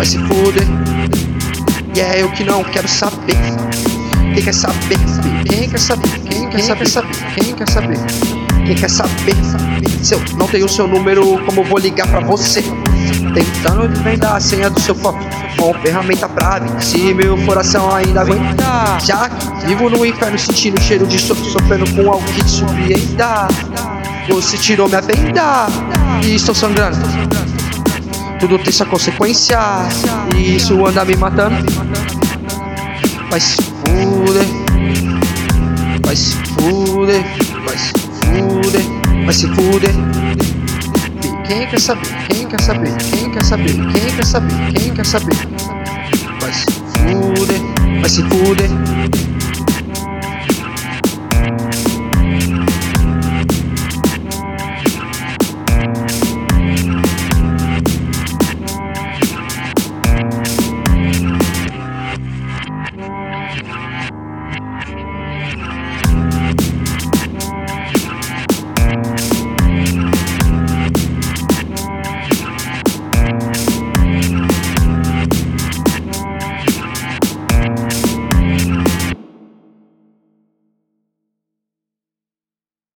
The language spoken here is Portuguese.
vai se fuder. E é eu que não quero saber. Quem quer saber? Quem quer saber? Quem quer saber? Quem quer saber? Quem quer saber? Se eu não tenho o seu número, como eu vou ligar pra você? Tentando desvendar a senha do seu fone com ferramenta brava. Se meu coração ainda aguenta, já que vivo no inferno sentindo o cheiro de sofro, sofrendo com algo que te surpreenda. Você tirou minha venda e estou sangrando. Tudo tem sua consequência e isso anda me matando. Vai se fuder, vai se fuder, vai se fuder, vai se fuder. Quem quer saber? Quem quer saber? Quem quer saber? Quem quer saber? Quem quer saber? Vai se fuder, vai se fuder.